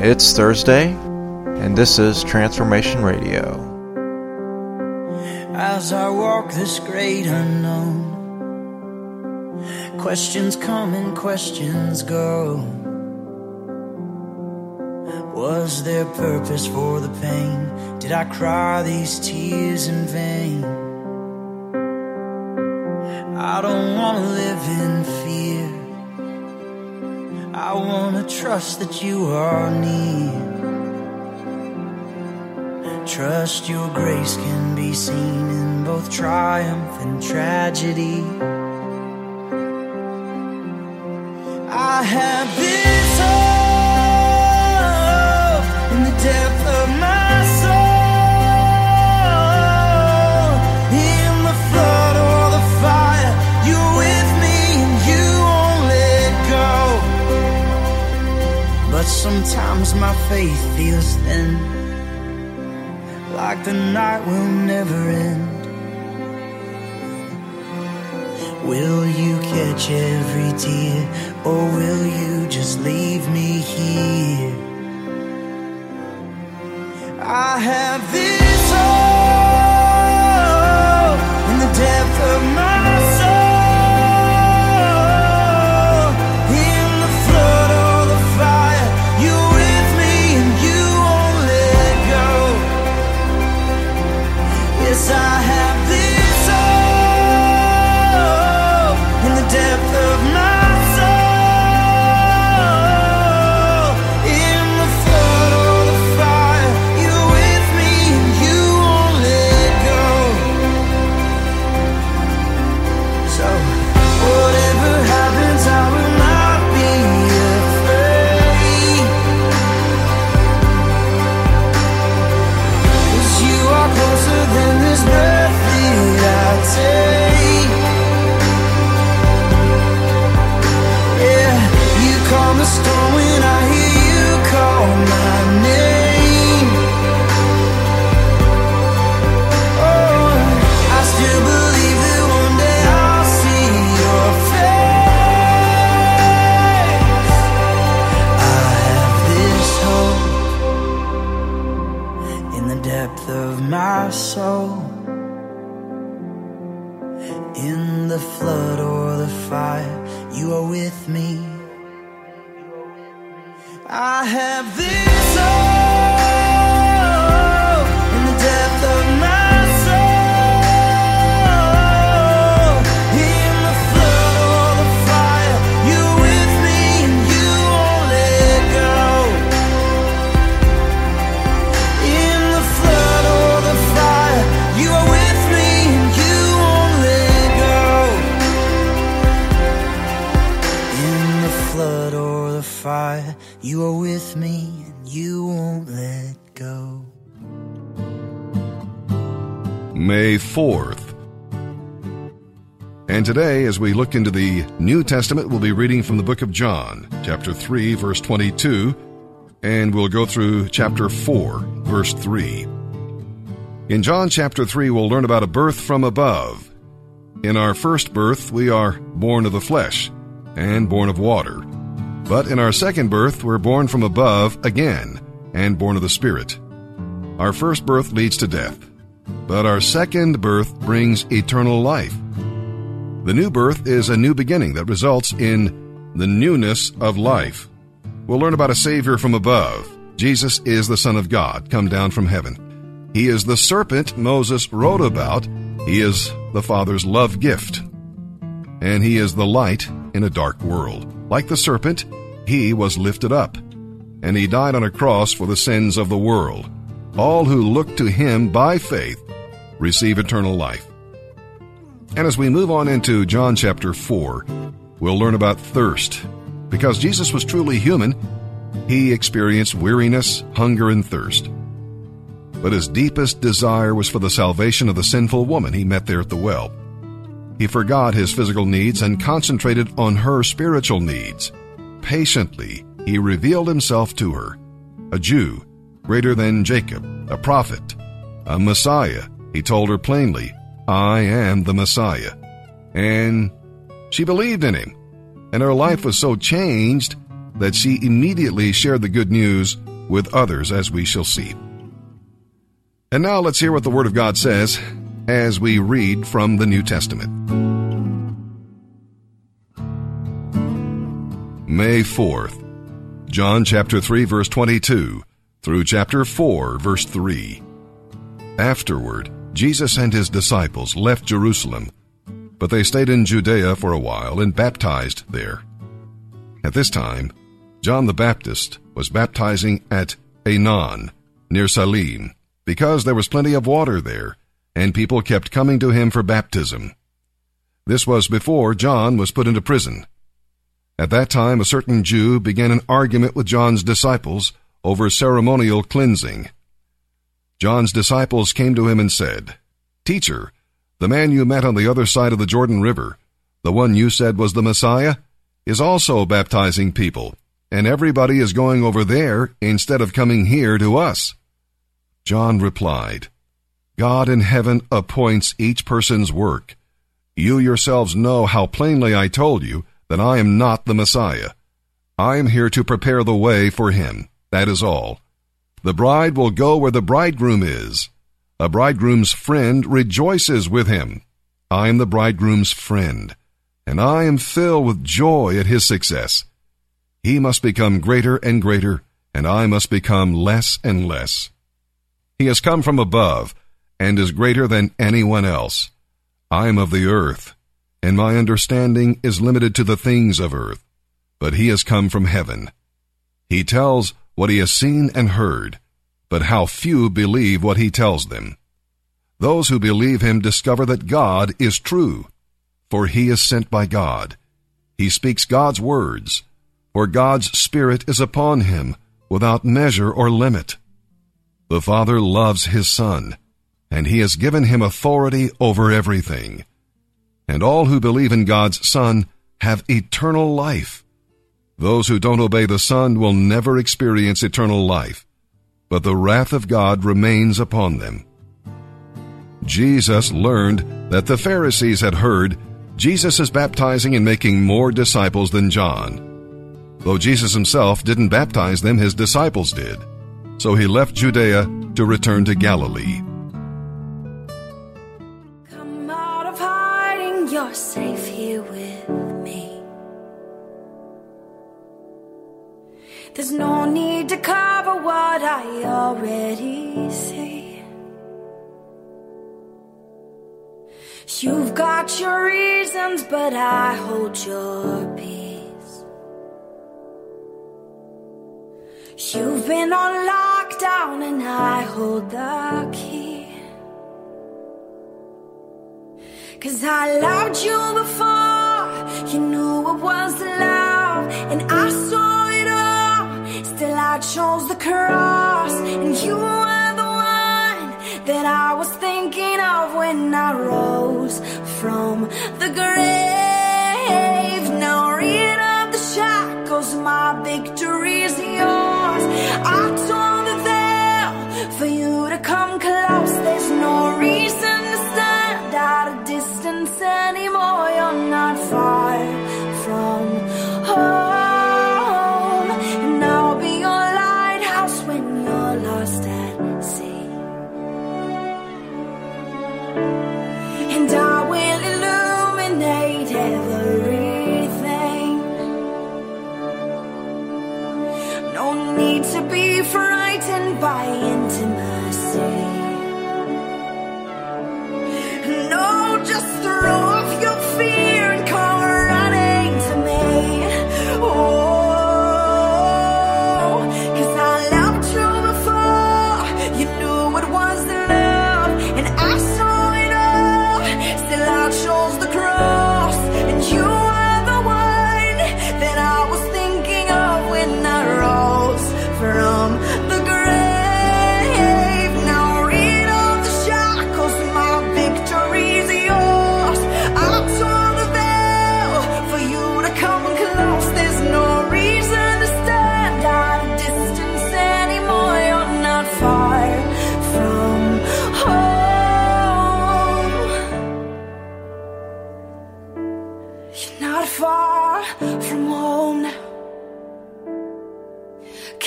It's Thursday, and this is Transformation Radio. As I walk this great unknown, questions come and questions go. Was there purpose for the pain? Did I cry these tears in vain? I don't want to live in fear. I want to trust that you are near. Trust your grace can be seen in both triumph and tragedy. I have this feels thin, like the night will never end. Will you catch every tear, or will you just leave me here? I have this soul. In the flood or the fire, you are with me. I have this May 4th. And today, as we look into the New Testament, we'll be reading from the book of John, chapter 3, verse 22, and we'll go through chapter 4, verse 3. In John chapter 3, we'll learn about a birth from above. In our first birth, we are born of the flesh and born of water. But in our second birth, we're born from above again and born of the Spirit. Our first birth leads to death, but our second birth brings eternal life. The new birth is a new beginning that results in the newness of life. We'll learn about a Savior from above. Jesus is the Son of God, come down from heaven. He is the serpent Moses wrote about. He is the Father's love gift. And he is the light in a dark world. Like the serpent, he was lifted up, and he died on a cross for the sins of the world. All who look to him by faith receive eternal life. And as we move on into John chapter 4, we'll learn about thirst. Because Jesus was truly human, he experienced weariness, hunger, and thirst. But his deepest desire was for the salvation of the sinful woman he met there at the well. He forgot his physical needs and concentrated on her spiritual needs. Patiently, he revealed himself to her. A Jew, greater than Jacob, a prophet, a Messiah. He told her plainly, I am the Messiah. And she believed in him. And her life was so changed that she immediately shared the good news with others, as we shall see. And now let's hear what the Word of God says as we read from the New Testament. May 4th, John chapter 3, verse 22 through chapter 4, verse 3. Afterward, Jesus and his disciples left Jerusalem, but they stayed in Judea for a while and baptized there. At this time, John the Baptist was baptizing at Aenon, near Salim, because there was plenty of water there, and people kept coming to him for baptism. This was before John was put into prison. At that time, a certain Jew began an argument with John's disciples over ceremonial cleansing. John's disciples came to him and said, Teacher, the man you met on the other side of the Jordan River, the one you said was the Messiah, is also baptizing people, and everybody is going over there instead of coming here to us. John replied, God in heaven appoints each person's work. You yourselves know how plainly I told you that I am not the Messiah. I am here to prepare the way for him. That is all. The bride will go where the bridegroom is. A bridegroom's friend rejoices with him. I am the bridegroom's friend, and I am filled with joy at his success. He must become greater and greater, and I must become less and less. He has come from above, and is greater than anyone else. I am of the earth, and my understanding is limited to the things of earth, but he has come from heaven. He tells what he has seen and heard, but how few believe what he tells them. Those who believe him discover that God is true, for he is sent by God. He speaks God's words, for God's Spirit is upon him without measure or limit. The Father loves his Son, and he has given him authority over everything. And all who believe in God's Son have eternal life. Those who don't obey the Son will never experience eternal life, but the wrath of God remains upon them. Jesus learned that the Pharisees had heard Jesus is baptizing and making more disciples than John. Though Jesus himself didn't baptize them, his disciples did. So he left Judea to return to Galilee. Come out of hiding, you're safe There's no need to cover what I already see. You've got your reasons, but I hold your peace. You've been on lockdown, and I hold the key. Cause I loved you before you knew what was love, and I saw it. Still, I chose the cross, and you were the one that I was thinking of when I rose from the grave.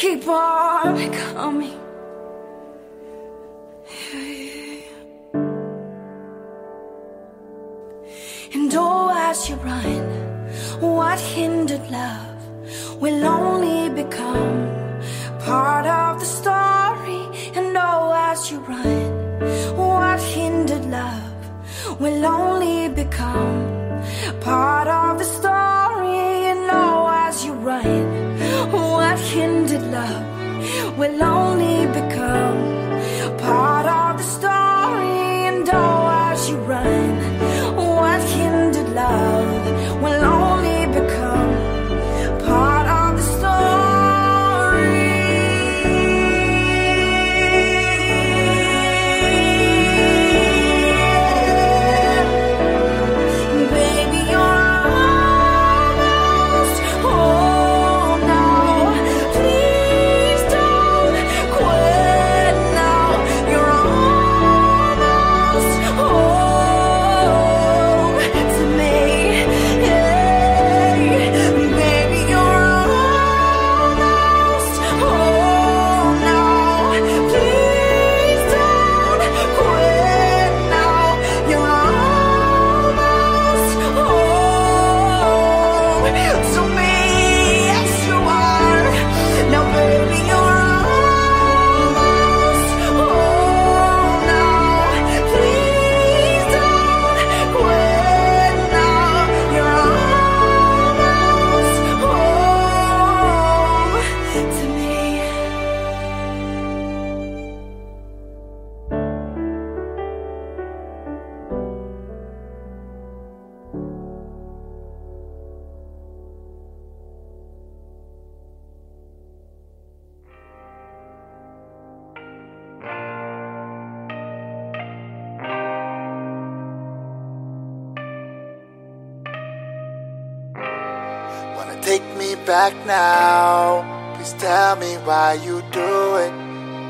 Keep on coming. And oh, as you run, what hindered love will only become part of the story. And oh, as you run, what hindered love will only become part of the story. Back now? Please tell me why you do it,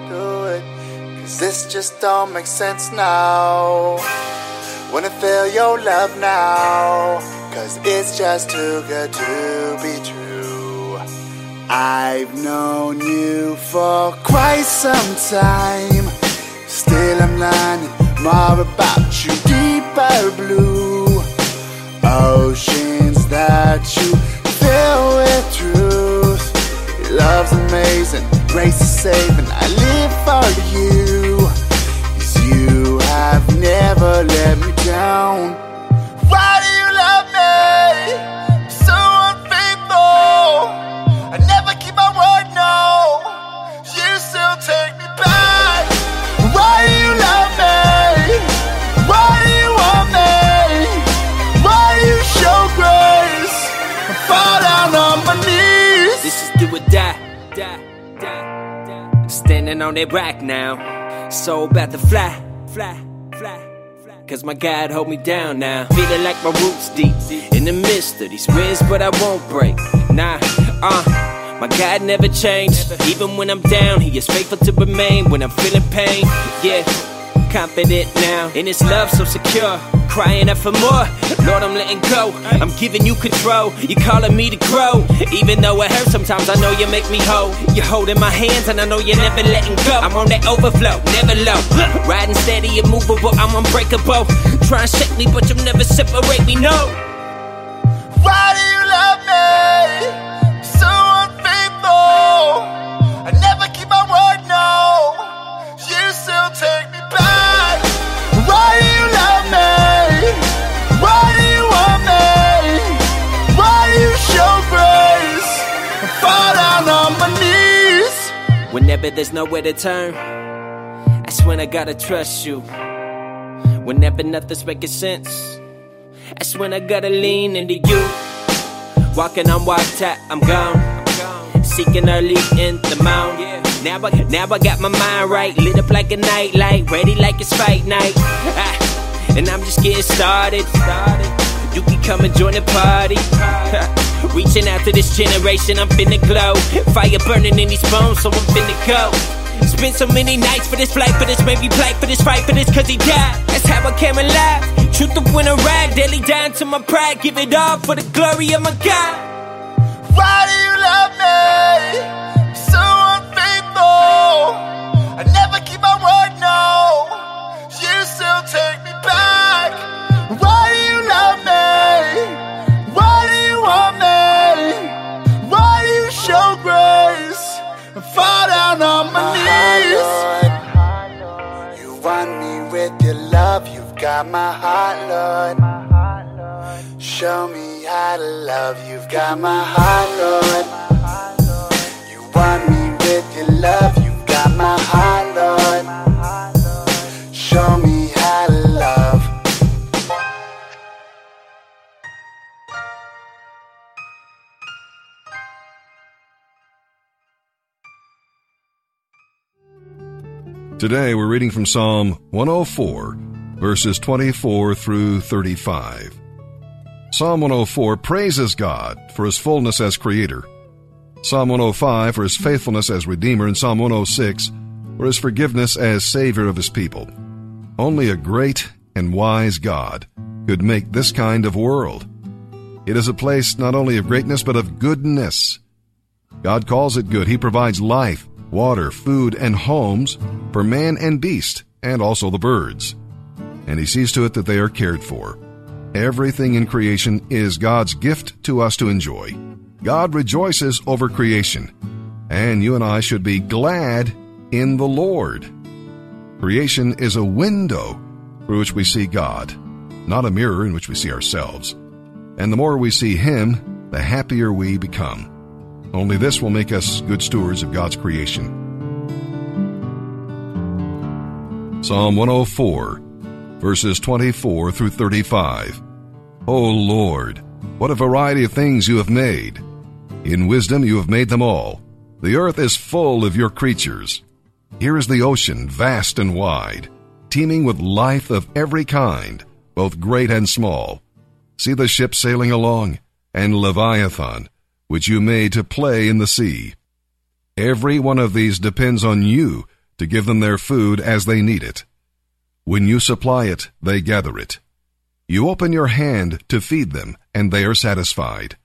do it. Cause this just don't make sense now. Wanna feel your love now? Cause it's just too good to be true. I've known you for quite some time. Still, I'm learning more about you, deeper blue oceans that you love's amazing, grace is saving. I live for you, 'cause you have never let me down. Why do you love me on that rock now. So about to fly, fly, fly. fly. Cause my God hold me down now. Feeling like my roots deep in the midst of these winds, but I won't break. Nah, uh. My God never changed. Even when I'm down, He is faithful to remain. When I'm feeling pain, yeah, confident now. In His love, so secure. Crying out for more. Lord, I'm letting go. I'm giving you control. You're calling me to grow. Even though it hurts sometimes, I know you make me whole. You're holding my hands, and I know you're never letting go. I'm on that overflow, never low. Riding steady, immovable, I'm unbreakable. Try and shake me, but you'll never separate me, no. Why do you love me so unfaithful? I never keep my word, no. Whenever there's nowhere to turn, that's when I gotta trust you. Whenever nothing's making sense, that's when I gotta lean into you. Walking on water, I'm gone. Seeking early in the morning. Now I, now I got my mind right, lit up like a nightlight, ready like it's fight night. Ah, and I'm just getting started. You can come and join the party. Reaching out to this generation, I'm finna glow. Fire burning in these bones, so I'm finna go. Spent so many nights for this flight, for this baby plight, for this fight, for this cause he died. That's how I came alive. Truth to win a ride, daily dying to my pride. Give it all for the glory of my God. Got my heart, Lord. You want me with your love, you've got my heart, Lord. Show me how to love. Today we're reading from Psalm 104, verses 24 through 35. Psalm 104 praises God for his fullness as creator. Psalm 105 for his faithfulness as redeemer, and Psalm 106 for his forgiveness as savior of his people. Only a great and wise God could make this kind of world. It is a place not only of greatness but of goodness. God calls it good. He provides life, water, food, and homes for man and beast, and also the birds. And he sees to it that they are cared for. Everything in creation is God's gift to us to enjoy. God rejoices over creation, and you and I should be glad in the Lord. Creation is a window through which we see God, not a mirror in which we see ourselves. And the more we see Him, the happier we become. Only this will make us good stewards of God's creation. Psalm 104, verses 24 through 35. O Lord, what a variety of things you have made! In wisdom you have made them all. The earth is full of your creatures. Here is the ocean, vast and wide, teeming with life of every kind, both great and small. See the ships sailing along, and Leviathan, which you made to play in the sea. Every one of these depends on you to give them their food as they need it. When you supply it, they gather it. You open your hand to feed them, and they are satisfied.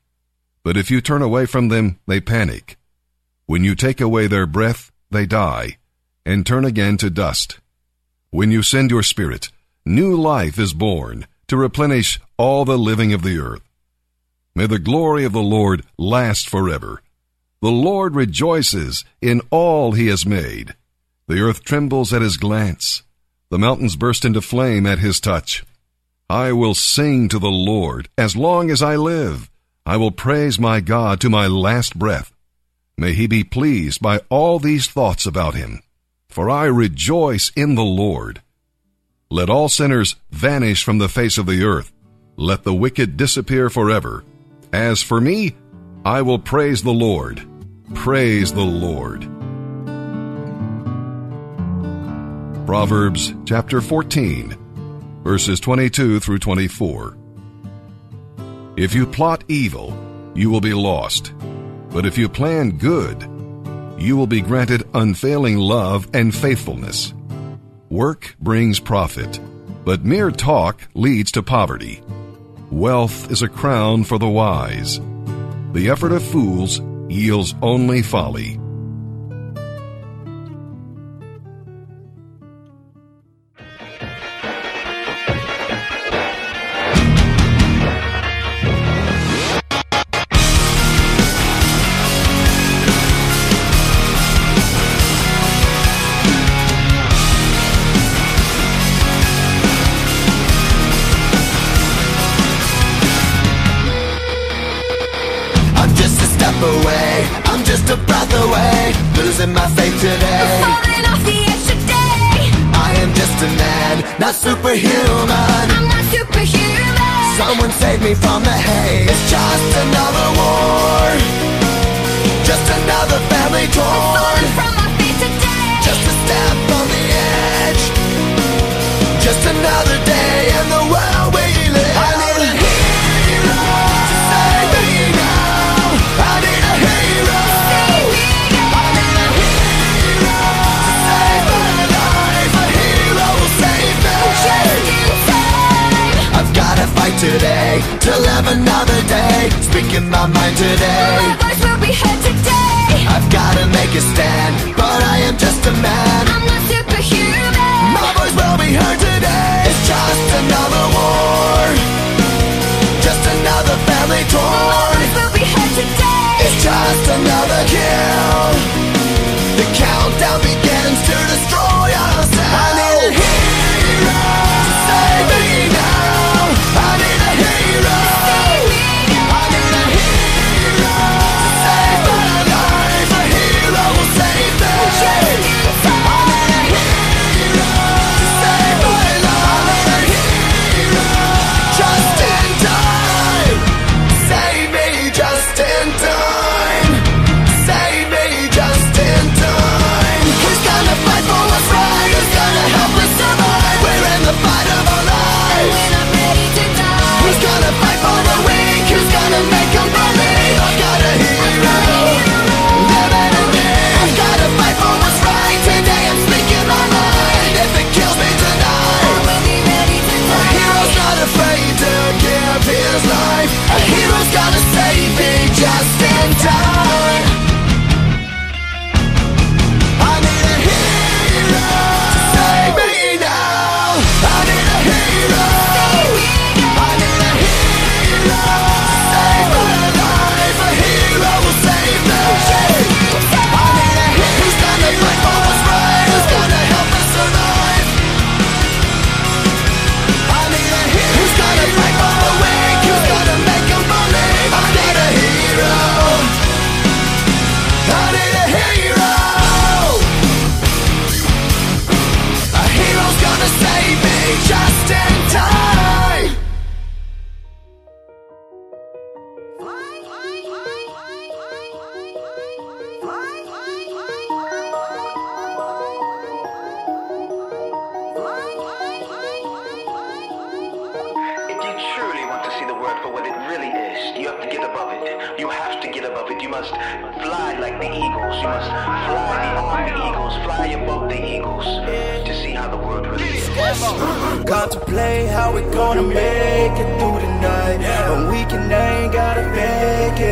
But if you turn away from them, they panic. When you take away their breath, they die, and turn again to dust. When you send your spirit, new life is born to replenish all the living of the earth. May the glory of the Lord last forever. The Lord rejoices in all he has made. The earth trembles at his glance. The mountains burst into flame at his touch. I will sing to the Lord as long as I live. I will praise my God to my last breath. May he be pleased by all these thoughts about him. For I rejoice in the Lord. Let all sinners vanish from the face of the earth. Let the wicked disappear forever. As for me, I will praise the Lord. Praise the Lord. Proverbs chapter 14, verses 22 through 24. If you plot evil, you will be lost. But if you plan good, you will be granted unfailing love and faithfulness. Work brings profit, but mere talk leads to poverty. Wealth is a crown for the wise. The effort of fools yields only folly. Just a breath away, losing my faith today. Falling off the edge today. I am just a man, not superhuman. I'm not superhuman. Someone save me from the haze. It's just another war, just another family torn. Falling from my feet today. Just a step on the edge, just another today to live another day. Speaking my mind today. My voice will be heard today. I've gotta make a stand, but I am just a man. I'm not superhuman. My voice will be heard today. It's just another war, just another family torn My voice will be heard today. It's just another kill The countdown begins to destroy us. I need a hero.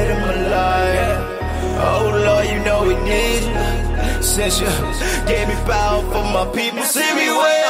It in my life. Oh Lord, you know we need you. Since you gave me power for my people, send me way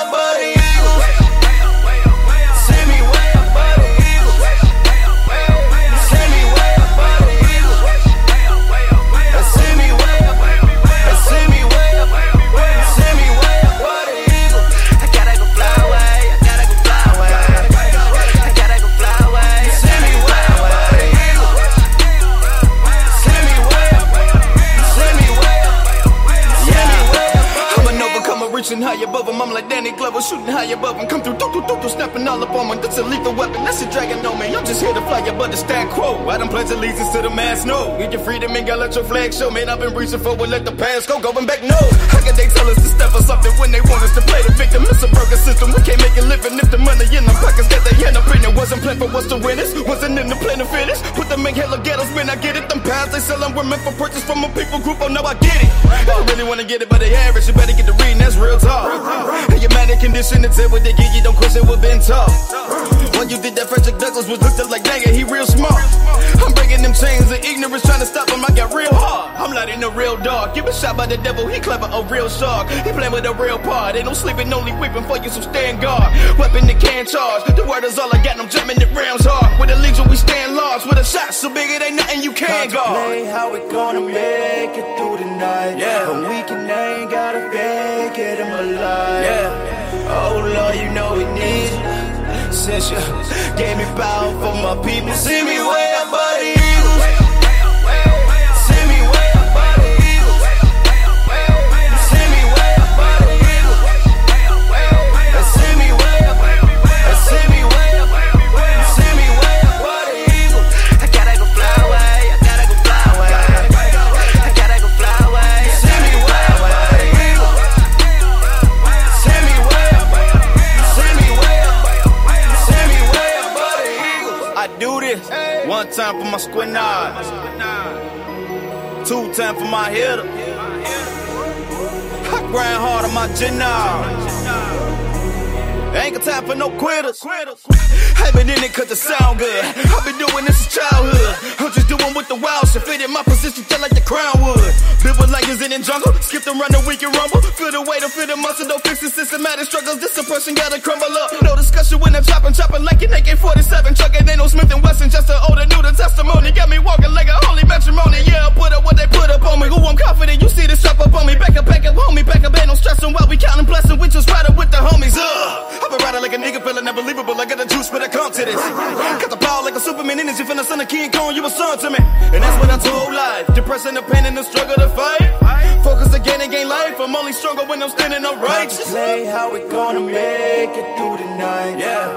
above him. I'm like Danny Glover, shooting high above him. Come through, doo doo doo doo, snapping all up on me. That's a lethal weapon. That's a dragon on me. I'm just here to fly above the stack quo. I done pledge allegiance to the mass, no. Get your freedom and gotta let your flag show. Man, I've been reaching forward, let the past go. Going back, no. How can they tell us to step for something when they want us to play the victim? It's a broken system. We can't make a living if the money in the pockets got their hand up in it. Wasn't planned for us to win this. Wasn't in the plan to finish. Put them in hella ghettos, man, I get it. Pounds they sellin' were meant for purchase from a people group. Oh, no, I get it. I really wanna get it, but they average. You better get the reading, that's real talk. And your manic condition, it's it what they get you. Don't question what been taught. When you think that Frederick Douglass was looked up like, dang it, he real smart. I'm breaking them chains of ignorance, trying to stop him. I got real hard. I'm lighting a real dark. Get shot by the devil, he clever, a real shark. He playing with a real part. Ain't no sleeping, only weeping for you, so stand guard. Weapon that can't charge. The word is all I got, and I'm jamming it rounds hard. With a legion, we stand large. With a shot so big, it ain't nothing you can't guard. how we gonna make it through the night. Yeah. And we can ain't gotta fake it in my life. Yeah. Oh Lord, you know we need. Since you gave me power for my people, see me way my two time for my hitter. I grind hard on my gin Ain't got time for no quitters. I've been in it cause it sound good. I've been doing this since childhood. I'm just doing with the wild shit. Fit in my position just like the crown would. Built with lions in the jungle. Skip Skipped around the weekend rumble. Feel the weight of feel the muscle. Don't fix the systematic struggles. This suppression gotta crumble up. No discussion when I'm chopping, chopping like an AK-47. Trucking Depression, the pain, and the struggle to fight. Focus again and gain life. I'm only stronger when I'm standing upright. Play how we gonna make it through the night. Yeah.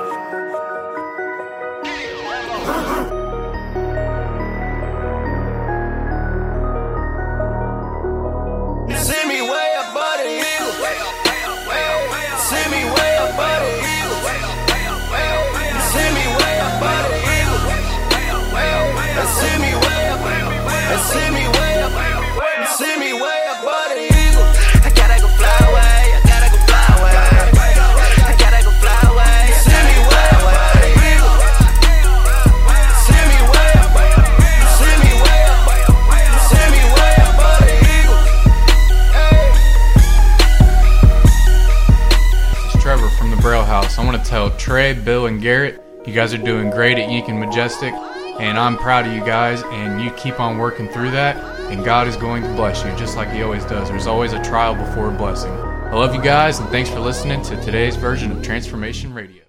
Tell Trey, Bill, and Garrett, you guys are doing great at Yank and Majestic, and I'm proud of you guys, and you keep on working through that, and God is going to bless you just like He always does. There's always a trial before a blessing. I love you guys, and thanks for listening to today's version of Transformation Radio.